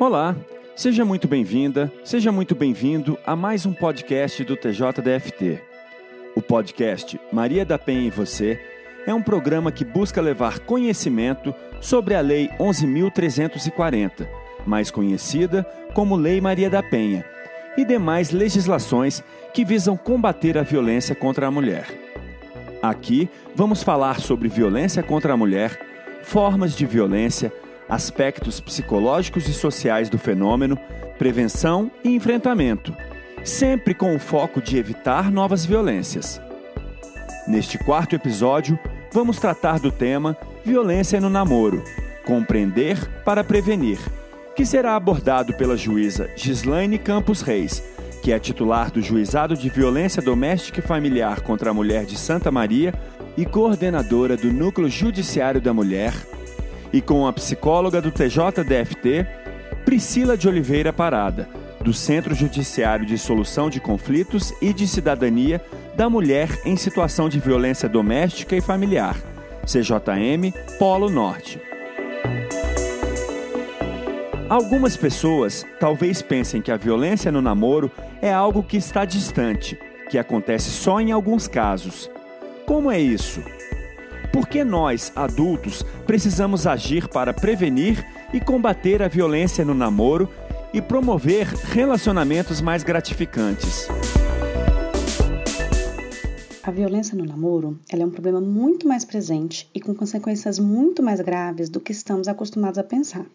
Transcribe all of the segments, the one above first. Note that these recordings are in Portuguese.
Olá, seja muito bem-vinda, seja muito bem-vindo a mais um podcast do TJDFT. O podcast Maria da Penha e Você é um programa que busca levar conhecimento sobre a Lei 11.340, mais conhecida como Lei Maria da Penha, e demais legislações que visam combater a violência contra a mulher. Aqui vamos falar sobre violência contra a mulher, formas de violência, aspectos psicológicos e sociais do fenômeno, prevenção e enfrentamento, sempre com o foco de evitar novas violências. Neste quarto episódio, vamos tratar do tema Violência no Namoro Compreender para Prevenir, que será abordado pela juíza Gislaine Campos Reis, que é titular do Juizado de Violência Doméstica e Familiar contra a Mulher de Santa Maria e coordenadora do Núcleo Judiciário da Mulher e com a psicóloga do TJDFT, Priscila de Oliveira Parada, do Centro Judiciário de Solução de Conflitos e de Cidadania da Mulher em Situação de Violência Doméstica e Familiar, CJM Polo Norte. Algumas pessoas talvez pensem que a violência no namoro é algo que está distante, que acontece só em alguns casos. Como é isso? Por que nós, adultos, precisamos agir para prevenir e combater a violência no namoro e promover relacionamentos mais gratificantes? A violência no namoro é um problema muito mais presente e com consequências muito mais graves do que estamos acostumados a pensar.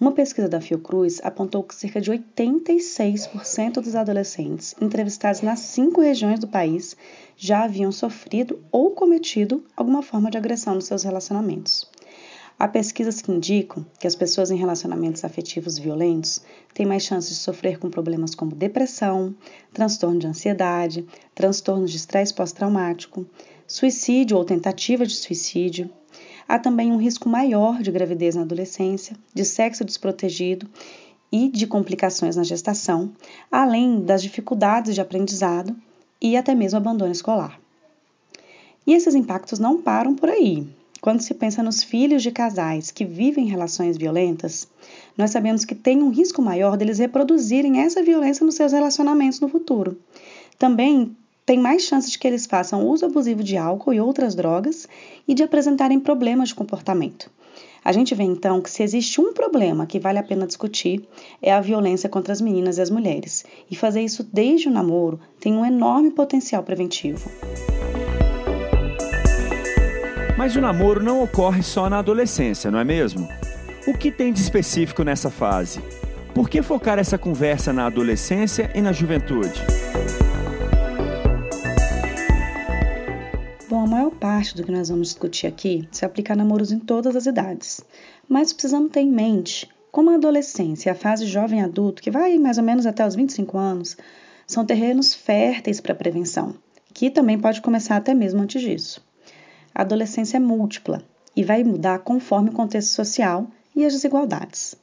Uma pesquisa da Fiocruz apontou que cerca de 86% dos adolescentes entrevistados nas cinco regiões do país já haviam sofrido ou cometido alguma forma de agressão nos seus relacionamentos. Há pesquisas que indicam que as pessoas em relacionamentos afetivos violentos têm mais chances de sofrer com problemas como depressão, transtorno de ansiedade, transtornos de estresse pós-traumático, suicídio ou tentativa de suicídio, Há também um risco maior de gravidez na adolescência, de sexo desprotegido e de complicações na gestação, além das dificuldades de aprendizado e até mesmo abandono escolar. E esses impactos não param por aí. Quando se pensa nos filhos de casais que vivem relações violentas, nós sabemos que tem um risco maior deles reproduzirem essa violência nos seus relacionamentos no futuro. Também tem mais chance de que eles façam uso abusivo de álcool e outras drogas e de apresentarem problemas de comportamento. A gente vê então que se existe um problema que vale a pena discutir é a violência contra as meninas e as mulheres, e fazer isso desde o namoro tem um enorme potencial preventivo. Mas o namoro não ocorre só na adolescência, não é mesmo? O que tem de específico nessa fase? Por que focar essa conversa na adolescência e na juventude? Parte do que nós vamos discutir aqui se aplica a namoros em todas as idades, mas precisamos ter em mente como a adolescência e a fase jovem adulto, que vai mais ou menos até os 25 anos, são terrenos férteis para a prevenção, que também pode começar até mesmo antes disso. A adolescência é múltipla e vai mudar conforme o contexto social e as desigualdades.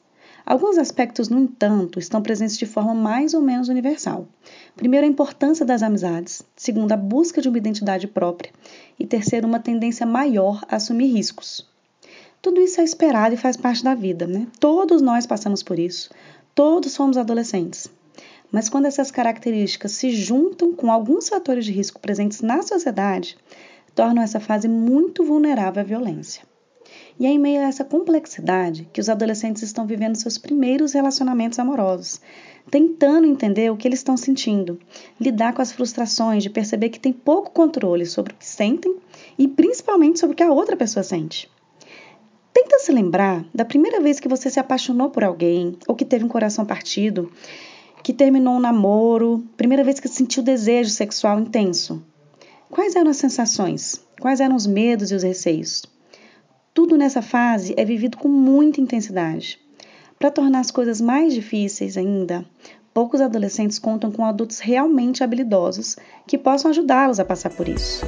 Alguns aspectos, no entanto, estão presentes de forma mais ou menos universal. Primeiro, a importância das amizades. Segundo, a busca de uma identidade própria. E terceiro, uma tendência maior a assumir riscos. Tudo isso é esperado e faz parte da vida, né? Todos nós passamos por isso. Todos fomos adolescentes. Mas quando essas características se juntam com alguns fatores de risco presentes na sociedade, tornam essa fase muito vulnerável à violência. E é em meio a essa complexidade que os adolescentes estão vivendo seus primeiros relacionamentos amorosos, tentando entender o que eles estão sentindo, lidar com as frustrações de perceber que tem pouco controle sobre o que sentem e principalmente sobre o que a outra pessoa sente. Tenta se lembrar da primeira vez que você se apaixonou por alguém ou que teve um coração partido, que terminou um namoro, primeira vez que sentiu desejo sexual intenso. Quais eram as sensações? Quais eram os medos e os receios? Tudo nessa fase é vivido com muita intensidade. Para tornar as coisas mais difíceis ainda, poucos adolescentes contam com adultos realmente habilidosos que possam ajudá-los a passar por isso.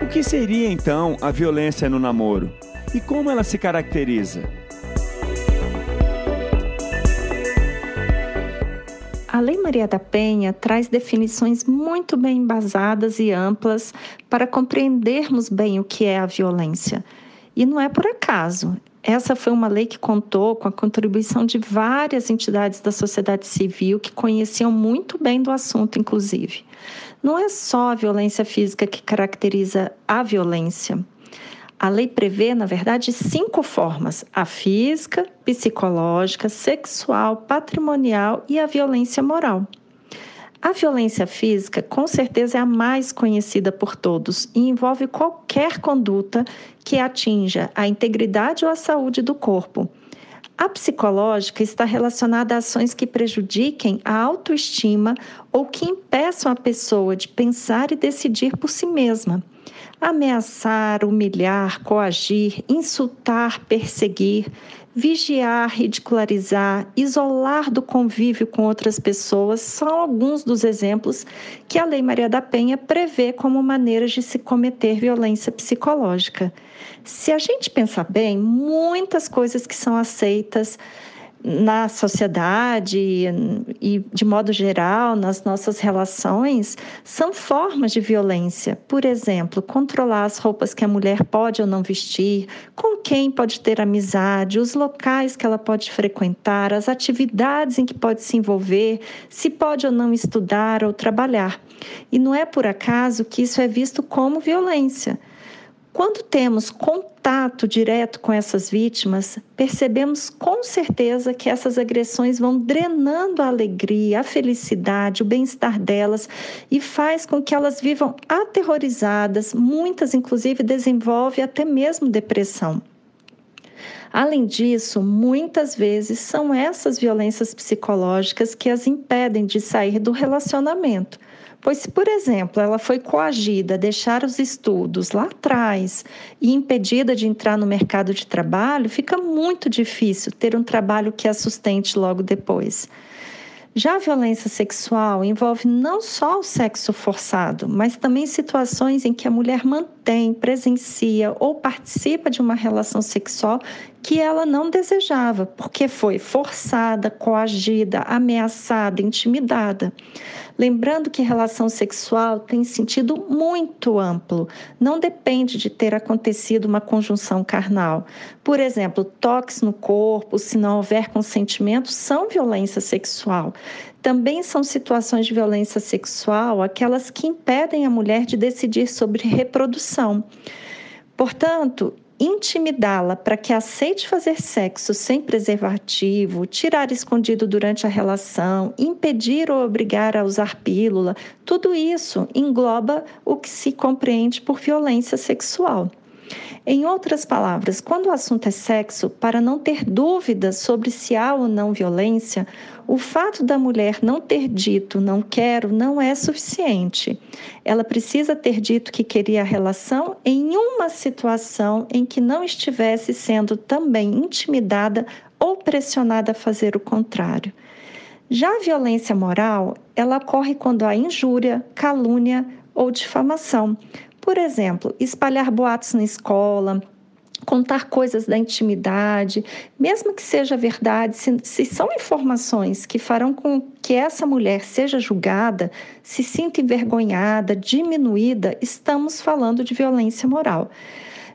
O que seria então a violência no namoro? E como ela se caracteriza? A Lei Maria da Penha traz definições muito bem embasadas e amplas para compreendermos bem o que é a violência. E não é por acaso. essa foi uma lei que contou com a contribuição de várias entidades da sociedade civil que conheciam muito bem do assunto, inclusive. Não é só a violência física que caracteriza a violência. A lei prevê, na verdade, cinco formas: a física, psicológica, sexual, patrimonial e a violência moral. A violência física, com certeza, é a mais conhecida por todos e envolve qualquer conduta que atinja a integridade ou a saúde do corpo. A psicológica está relacionada a ações que prejudiquem a autoestima ou que impeçam a pessoa de pensar e decidir por si mesma. Ameaçar, humilhar, coagir, insultar, perseguir, Vigiar, ridicularizar, isolar do convívio com outras pessoas são alguns dos exemplos que a Lei Maria da Penha prevê como maneiras de se cometer violência psicológica. Se a gente pensar bem, muitas coisas que são aceitas na sociedade e, de modo geral, nas nossas relações, são formas de violência. Por exemplo, controlar as roupas que a mulher pode ou não vestir, com quem pode ter amizade, os locais que ela pode frequentar, as atividades em que pode se envolver, se pode ou não estudar ou trabalhar. E não é por acaso que isso é visto como violência. Quando temos contato direto com essas vítimas, percebemos com certeza que essas agressões vão drenando a alegria, a felicidade, o bem-estar delas e faz com que elas vivam aterrorizadas, muitas inclusive desenvolvem até mesmo depressão. Além disso, muitas vezes são essas violências psicológicas que as impedem de sair do relacionamento Pois, se, por exemplo, ela foi coagida a deixar os estudos lá atrás e impedida de entrar no mercado de trabalho, fica muito difícil ter um trabalho que a sustente logo depois. Já a violência sexual envolve não só o sexo forçado, mas também situações em que a mulher mantém, presencia ou participa de uma relação sexual que ela não desejava, porque foi forçada, coagida, ameaçada, intimidada. Lembrando que relação sexual tem sentido muito amplo, não depende de ter acontecido uma conjunção carnal. Por exemplo, toques no corpo, se não houver consentimento, são violência sexual. Também são situações de violência sexual aquelas que impedem a mulher de decidir sobre reprodução. Portanto, intimidá-la para que aceite fazer sexo sem preservativo, tirar escondido durante a relação, impedir ou obrigar a usar pílula, tudo isso engloba o que se compreende por violência sexual. Em outras palavras, quando o assunto é sexo, para não ter dúvidas sobre se há ou não violência, o fato da mulher não ter dito não quero não é suficiente. Ela precisa ter dito que queria a relação em uma situação em que não estivesse sendo também intimidada ou pressionada a fazer o contrário. Já a violência moral, ela ocorre quando há injúria, calúnia ou difamação, por exemplo, espalhar boatos na escola, contar coisas da intimidade, mesmo que seja verdade, se, se, são informações que farão com que essa mulher seja julgada, se sinta envergonhada, diminuída, estamos falando de violência moral.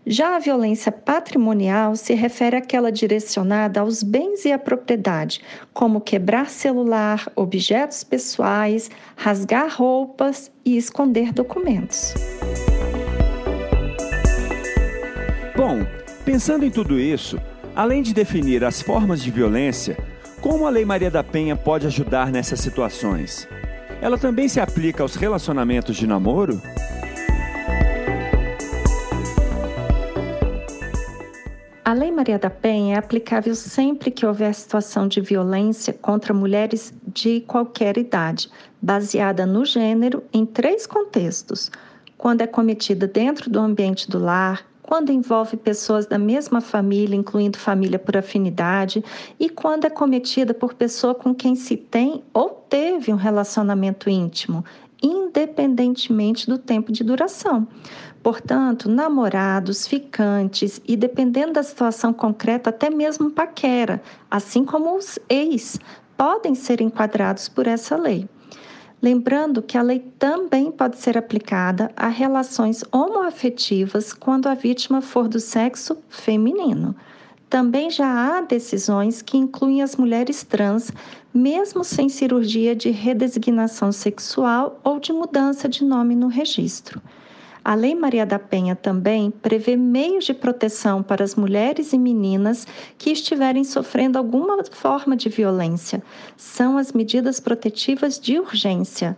Já a violência patrimonial se refere àquela direcionada aos bens e à propriedade, como quebrar celular, objetos pessoais, rasgar roupas e esconder documentos. Pensando em tudo isso, além de definir as formas de violência, como a Lei Maria da Penha pode ajudar nessas situações? Ela também se aplica aos relacionamentos de namoro? A Lei Maria da Penha é aplicável sempre que houver situação de violência contra mulheres de qualquer idade, baseada no gênero em três contextos: quando é cometida dentro do ambiente do lar, quando envolve pessoas da mesma família, incluindo família por afinidade, e quando é cometida por pessoa com quem se tem ou teve um relacionamento íntimo, independentemente do tempo de duração. Portanto, namorados, ficantes e, dependendo da situação concreta, até mesmo paquera, assim como os ex, podem ser enquadrados por essa lei. Lembrando que a lei também pode ser aplicada a relações homoafetivas quando a vítima for do sexo feminino. também já há decisões que incluem as mulheres trans, mesmo sem cirurgia de redesignação sexual ou de mudança de nome no registro. A Lei Maria da Penha também prevê meios de proteção para as mulheres e meninas que estiverem sofrendo alguma forma de violência. São as medidas protetivas de urgência.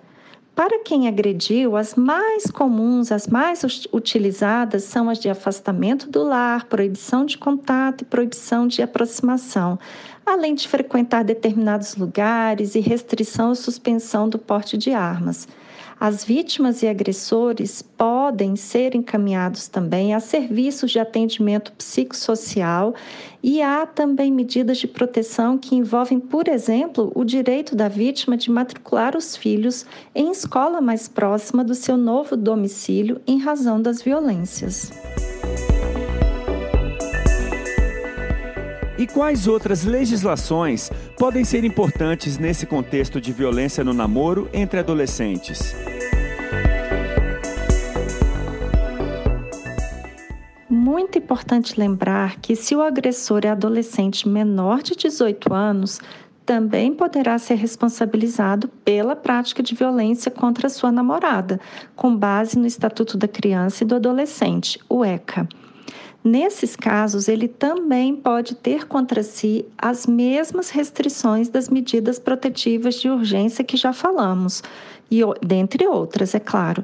Para quem agrediu, as mais comuns, as mais utilizadas são as de afastamento do lar, proibição de contato e proibição de aproximação, além de frequentar determinados lugares e restrição ou suspensão do porte de armas. As vítimas e agressores podem ser encaminhados também a serviços de atendimento psicossocial e há também medidas de proteção que envolvem, por exemplo, o direito da vítima de matricular os filhos em escola mais próxima do seu novo domicílio em razão das violências. E quais outras legislações podem ser importantes nesse contexto de violência no namoro entre adolescentes? Muito importante lembrar que, se o agressor é adolescente menor de 18 anos, também poderá ser responsabilizado pela prática de violência contra sua namorada, com base no Estatuto da Criança e do Adolescente, o ECA. Nesses casos, ele também pode ter contra si as mesmas restrições das medidas protetivas de urgência que já falamos, e dentre outras, é claro.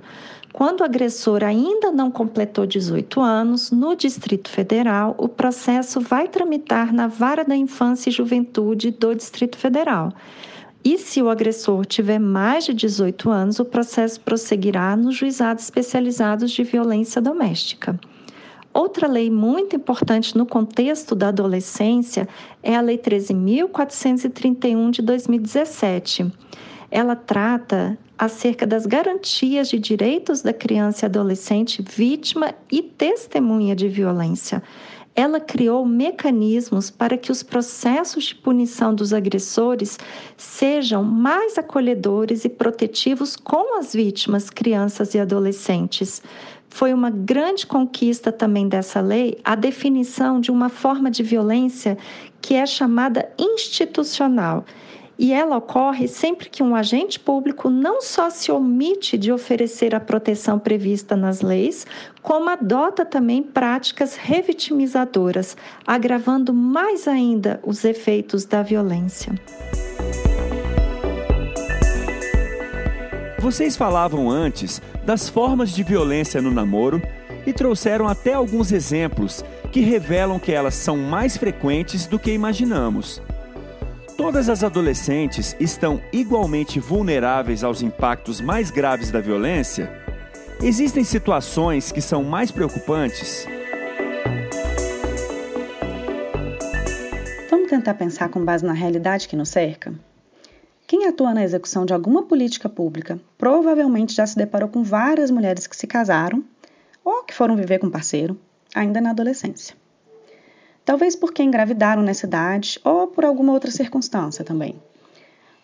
Quando o agressor ainda não completou 18 anos, no Distrito Federal, o processo vai tramitar na Vara da Infância e Juventude do Distrito Federal. E se o agressor tiver mais de 18 anos, o processo prosseguirá nos juizados especializados de violência doméstica. Outra lei muito importante no contexto da adolescência é a Lei 13.431 de 2017. Ela trata acerca das garantias de direitos da criança e adolescente vítima e testemunha de violência. Ela criou mecanismos para que os processos de punição dos agressores sejam mais acolhedores e protetivos com as vítimas, crianças e adolescentes foi uma grande conquista também dessa lei a definição de uma forma de violência que é chamada institucional. E ela ocorre sempre que um agente público não só se omite de oferecer a proteção prevista nas leis, como adota também práticas revitimizadoras, agravando mais ainda os efeitos da violência. Vocês falavam antes das formas de violência no namoro e trouxeram até alguns exemplos que revelam que elas são mais frequentes do que imaginamos. Todas as adolescentes estão igualmente vulneráveis aos impactos mais graves da violência? Existem situações que são mais preocupantes? Vamos tentar pensar com base na realidade que nos cerca? Quem atua na execução de alguma política pública provavelmente já se deparou com várias mulheres que se casaram ou que foram viver com parceiro ainda na adolescência. Talvez porque engravidaram nessa idade ou por alguma outra circunstância também.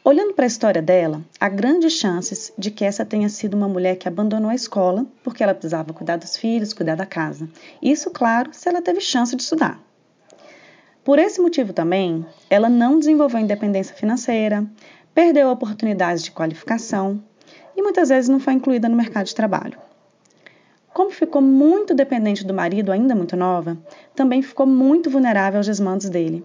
Olhando para a história dela, há grandes chances de que essa tenha sido uma mulher que abandonou a escola porque ela precisava cuidar dos filhos, cuidar da casa. Isso, claro, se ela teve chance de estudar. Por esse motivo também, ela não desenvolveu independência financeira, perdeu oportunidades de qualificação e muitas vezes não foi incluída no mercado de trabalho. Como ficou muito dependente do marido ainda muito nova, também ficou muito vulnerável aos desmandos dele.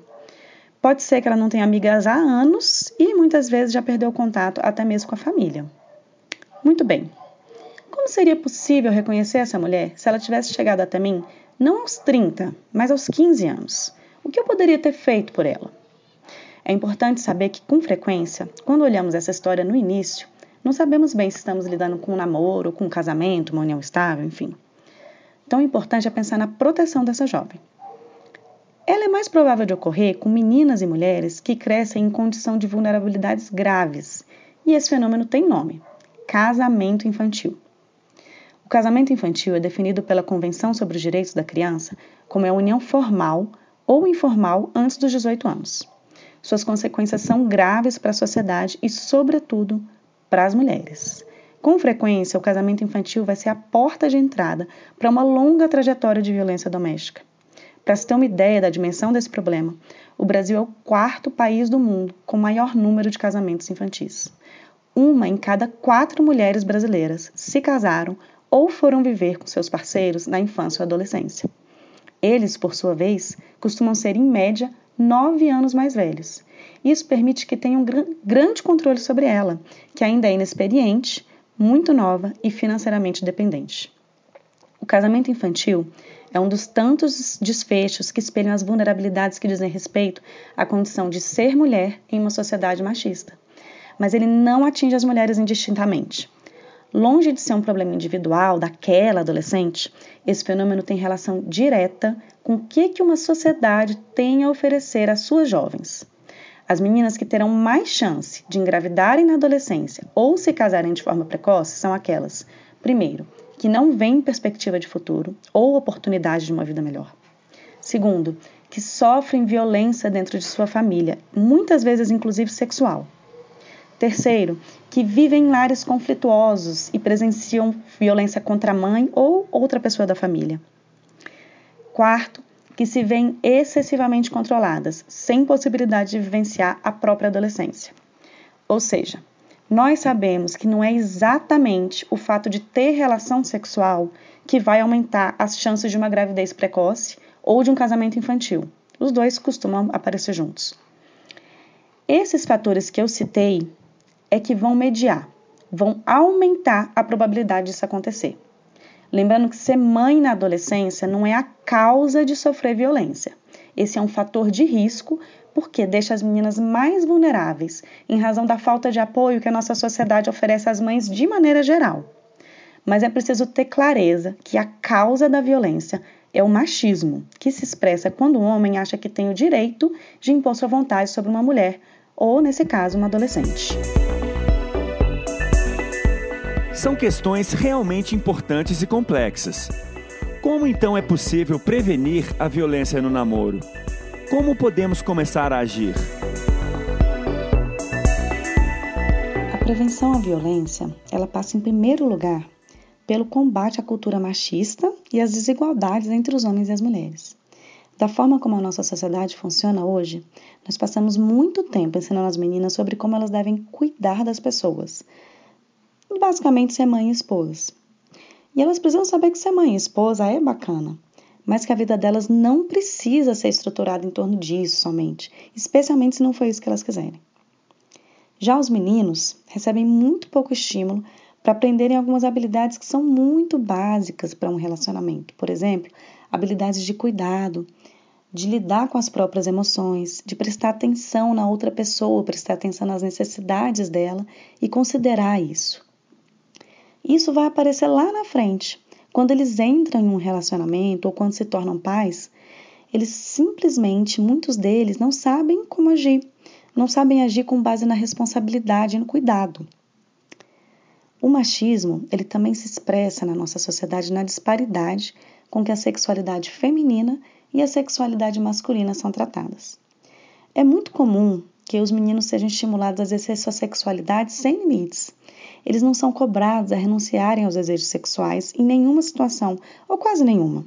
Pode ser que ela não tenha amigas há anos e muitas vezes já perdeu o contato até mesmo com a família. Muito bem. Como seria possível reconhecer essa mulher se ela tivesse chegado até mim não aos 30, mas aos 15 anos? O que eu poderia ter feito por ela? É importante saber que, com frequência, quando olhamos essa história no início, não sabemos bem se estamos lidando com um namoro, com um casamento, uma união estável, enfim. Tão importante é pensar na proteção dessa jovem. Ela é mais provável de ocorrer com meninas e mulheres que crescem em condição de vulnerabilidades graves, e esse fenômeno tem nome: casamento infantil. O casamento infantil é definido pela Convenção sobre os Direitos da Criança como a união formal ou informal antes dos 18 anos. Suas consequências são graves para a sociedade e, sobretudo, para as mulheres. Com frequência, o casamento infantil vai ser a porta de entrada para uma longa trajetória de violência doméstica. Para se ter uma ideia da dimensão desse problema, o Brasil é o quarto país do mundo com maior número de casamentos infantis. Uma em cada quatro mulheres brasileiras se casaram ou foram viver com seus parceiros na infância ou adolescência. Eles, por sua vez, costumam ser, em média, nove anos mais velhos. Isso permite que tenham um grande controle sobre ela, que ainda é inexperiente, muito nova e financeiramente dependente. O casamento infantil é um dos tantos desfechos que espelham as vulnerabilidades que dizem respeito à condição de ser mulher em uma sociedade machista. Mas ele não atinge as mulheres indistintamente. Longe de ser um problema individual daquela adolescente, esse fenômeno tem relação direta com o que, que uma sociedade tem a oferecer às suas jovens. As meninas que terão mais chance de engravidarem na adolescência ou se casarem de forma precoce são aquelas, primeiro, que não veem perspectiva de futuro ou oportunidade de uma vida melhor. Segundo, que sofrem violência dentro de sua família, muitas vezes inclusive sexual. Terceiro, que vivem em lares conflituosos e presenciam violência contra a mãe ou outra pessoa da família. Quarto, que se veem excessivamente controladas, sem possibilidade de vivenciar a própria adolescência. Ou seja, nós sabemos que não é exatamente o fato de ter relação sexual que vai aumentar as chances de uma gravidez precoce ou de um casamento infantil. Os dois costumam aparecer juntos. Esses fatores que eu citei é que vão mediar, vão aumentar a probabilidade disso acontecer. Lembrando que ser mãe na adolescência não é a causa de sofrer violência. Esse é um fator de risco porque deixa as meninas mais vulneráveis em razão da falta de apoio que a nossa sociedade oferece às mães de maneira geral. Mas é preciso ter clareza que a causa da violência é o machismo, que se expressa quando o homem acha que tem o direito de impor sua vontade sobre uma mulher, ou, nesse caso, uma adolescente. São questões realmente importantes e complexas. Como então é possível prevenir a violência no namoro? Como podemos começar a agir? A prevenção à violência, ela passa em primeiro lugar pelo combate à cultura machista e às desigualdades entre os homens e as mulheres. Da forma como a nossa sociedade funciona hoje, nós passamos muito tempo ensinando as meninas sobre como elas devem cuidar das pessoas. Basicamente, ser mãe e esposa. E elas precisam saber que ser mãe e esposa é bacana, mas que a vida delas não precisa ser estruturada em torno disso somente, especialmente se não for isso que elas quiserem. Já os meninos recebem muito pouco estímulo para aprenderem algumas habilidades que são muito básicas para um relacionamento. Por exemplo, habilidades de cuidado, de lidar com as próprias emoções, de prestar atenção na outra pessoa, prestar atenção nas necessidades dela e considerar isso. Isso vai aparecer lá na frente, quando eles entram em um relacionamento ou quando se tornam pais, eles simplesmente, muitos deles, não sabem como agir, não sabem agir com base na responsabilidade e no cuidado. O machismo, ele também se expressa na nossa sociedade na disparidade com que a sexualidade feminina e a sexualidade masculina são tratadas. É muito comum que os meninos sejam estimulados a exercer sua sexualidade sem limites, eles não são cobrados a renunciarem aos desejos sexuais em nenhuma situação, ou quase nenhuma.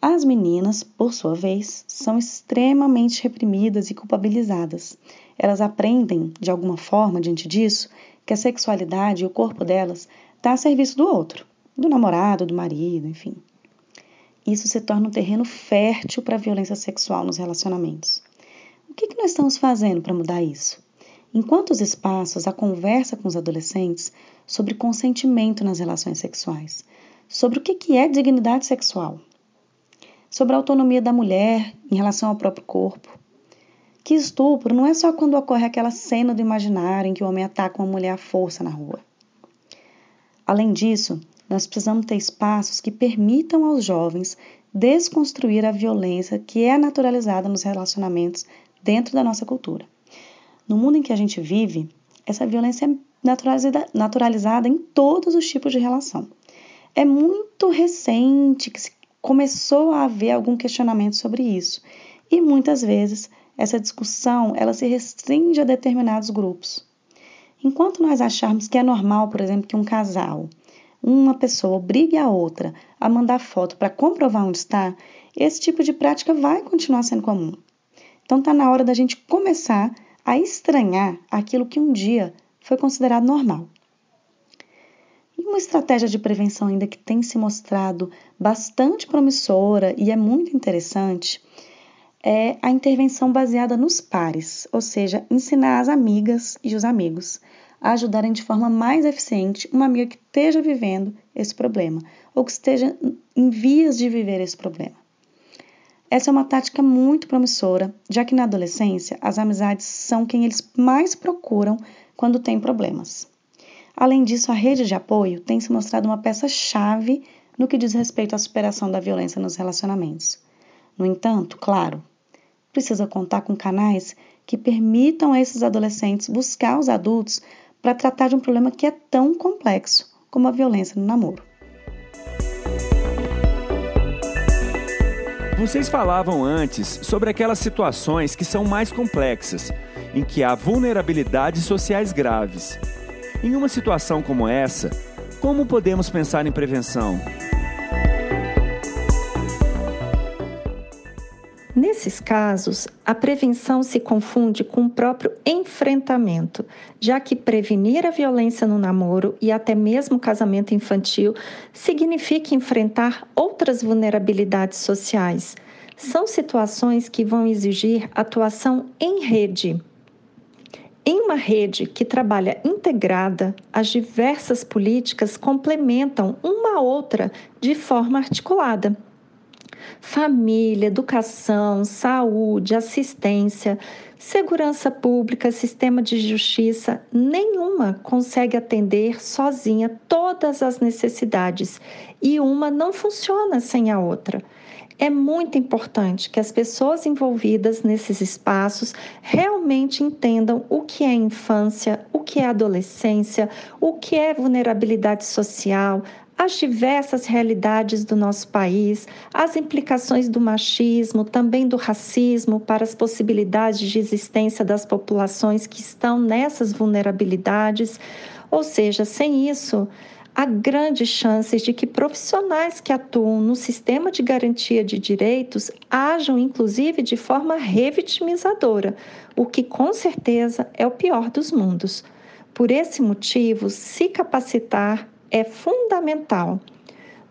As meninas, por sua vez, são extremamente reprimidas e culpabilizadas. Elas aprendem, de alguma forma, diante disso, que a sexualidade e o corpo delas está a serviço do outro, do namorado, do marido, enfim. Isso se torna um terreno fértil para a violência sexual nos relacionamentos. O que, que nós estamos fazendo para mudar isso? Em quantos espaços a conversa com os adolescentes sobre consentimento nas relações sexuais, sobre o que é dignidade sexual, sobre a autonomia da mulher em relação ao próprio corpo. Que estupro não é só quando ocorre aquela cena do imaginário em que o homem ataca uma mulher à força na rua. Além disso, nós precisamos ter espaços que permitam aos jovens desconstruir a violência que é naturalizada nos relacionamentos dentro da nossa cultura. No mundo em que a gente vive, essa violência é naturalizada, naturalizada em todos os tipos de relação. É muito recente que começou a haver algum questionamento sobre isso. E muitas vezes essa discussão ela se restringe a determinados grupos. Enquanto nós acharmos que é normal, por exemplo, que um casal uma pessoa obrigue a outra a mandar foto para comprovar onde está, esse tipo de prática vai continuar sendo comum. Então está na hora da gente começar a estranhar aquilo que um dia foi considerado normal. E uma estratégia de prevenção ainda que tem se mostrado bastante promissora e é muito interessante é a intervenção baseada nos pares, ou seja, ensinar as amigas e os amigos a ajudarem de forma mais eficiente uma amiga que esteja vivendo esse problema ou que esteja em vias de viver esse problema. Essa é uma tática muito promissora, já que na adolescência as amizades são quem eles mais procuram quando têm problemas. Além disso, a rede de apoio tem se mostrado uma peça-chave no que diz respeito à superação da violência nos relacionamentos. No entanto, claro, precisa contar com canais que permitam a esses adolescentes buscar os adultos para tratar de um problema que é tão complexo como a violência no namoro. Vocês falavam antes sobre aquelas situações que são mais complexas, em que há vulnerabilidades sociais graves. Em uma situação como essa, como podemos pensar em prevenção? Nesses casos, a prevenção se confunde com o próprio enfrentamento, já que prevenir a violência no namoro e até mesmo casamento infantil significa enfrentar outras vulnerabilidades sociais. São situações que vão exigir atuação em rede. Em uma rede que trabalha integrada, as diversas políticas complementam uma a outra de forma articulada família, educação, saúde, assistência, segurança pública, sistema de justiça, nenhuma consegue atender sozinha todas as necessidades e uma não funciona sem a outra. É muito importante que as pessoas envolvidas nesses espaços realmente entendam o que é infância, o que é adolescência, o que é vulnerabilidade social, as diversas realidades do nosso país, as implicações do machismo, também do racismo para as possibilidades de existência das populações que estão nessas vulnerabilidades. Ou seja, sem isso, há grandes chances de que profissionais que atuam no sistema de garantia de direitos ajam, inclusive, de forma revitimizadora, o que com certeza é o pior dos mundos. Por esse motivo, se capacitar é fundamental.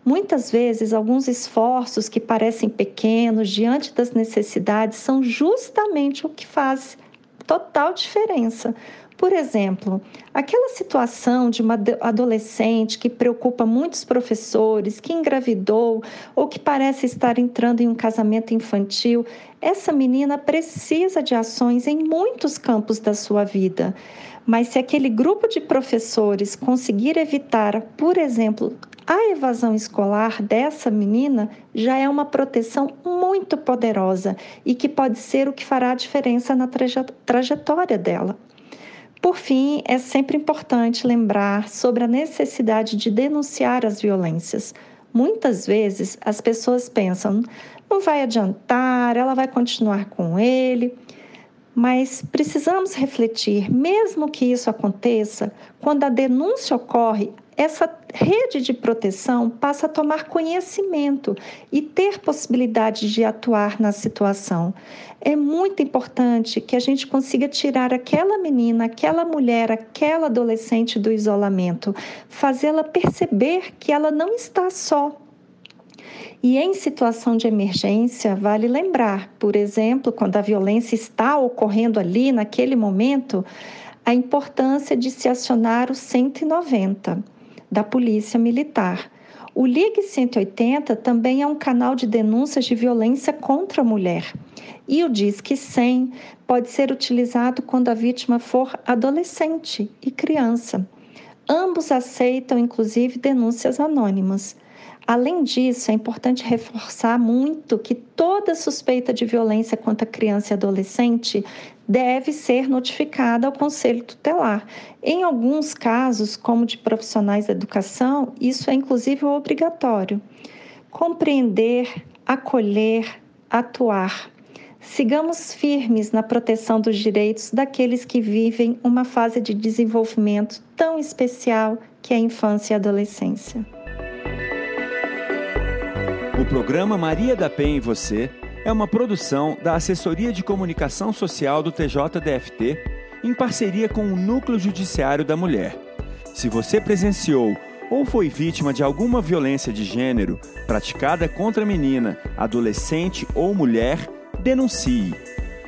Muitas vezes, alguns esforços que parecem pequenos diante das necessidades são justamente o que faz total diferença. Por exemplo, aquela situação de uma adolescente que preocupa muitos professores, que engravidou ou que parece estar entrando em um casamento infantil, essa menina precisa de ações em muitos campos da sua vida. Mas se aquele grupo de professores conseguir evitar, por exemplo, a evasão escolar dessa menina, já é uma proteção muito poderosa e que pode ser o que fará a diferença na trajetória dela. Por fim, é sempre importante lembrar sobre a necessidade de denunciar as violências. Muitas vezes as pessoas pensam, não vai adiantar, ela vai continuar com ele. Mas precisamos refletir, mesmo que isso aconteça, quando a denúncia ocorre, essa rede de proteção passa a tomar conhecimento e ter possibilidade de atuar na situação. É muito importante que a gente consiga tirar aquela menina, aquela mulher, aquela adolescente do isolamento, fazê-la perceber que ela não está só, e em situação de emergência, vale lembrar, por exemplo, quando a violência está ocorrendo ali naquele momento, a importância de se acionar o 190 da Polícia Militar. O Ligue 180 também é um canal de denúncias de violência contra a mulher. E o Disque 100 pode ser utilizado quando a vítima for adolescente e criança. Ambos aceitam, inclusive, denúncias anônimas. Além disso, é importante reforçar muito que toda suspeita de violência contra criança e adolescente deve ser notificada ao Conselho Tutelar. Em alguns casos, como de profissionais da educação, isso é inclusive obrigatório. Compreender, acolher, atuar. Sigamos firmes na proteção dos direitos daqueles que vivem uma fase de desenvolvimento tão especial que é a infância e a adolescência. O programa Maria da Penha e Você é uma produção da Assessoria de Comunicação Social do TJDFT em parceria com o Núcleo Judiciário da Mulher. Se você presenciou ou foi vítima de alguma violência de gênero praticada contra menina, adolescente ou mulher, denuncie.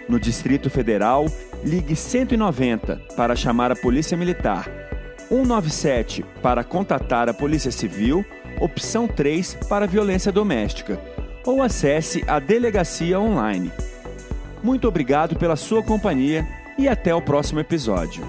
No Distrito Federal, ligue 190 para chamar a Polícia Militar, 197 para contatar a Polícia Civil, opção 3 para violência doméstica, ou acesse a delegacia online. Muito obrigado pela sua companhia e até o próximo episódio.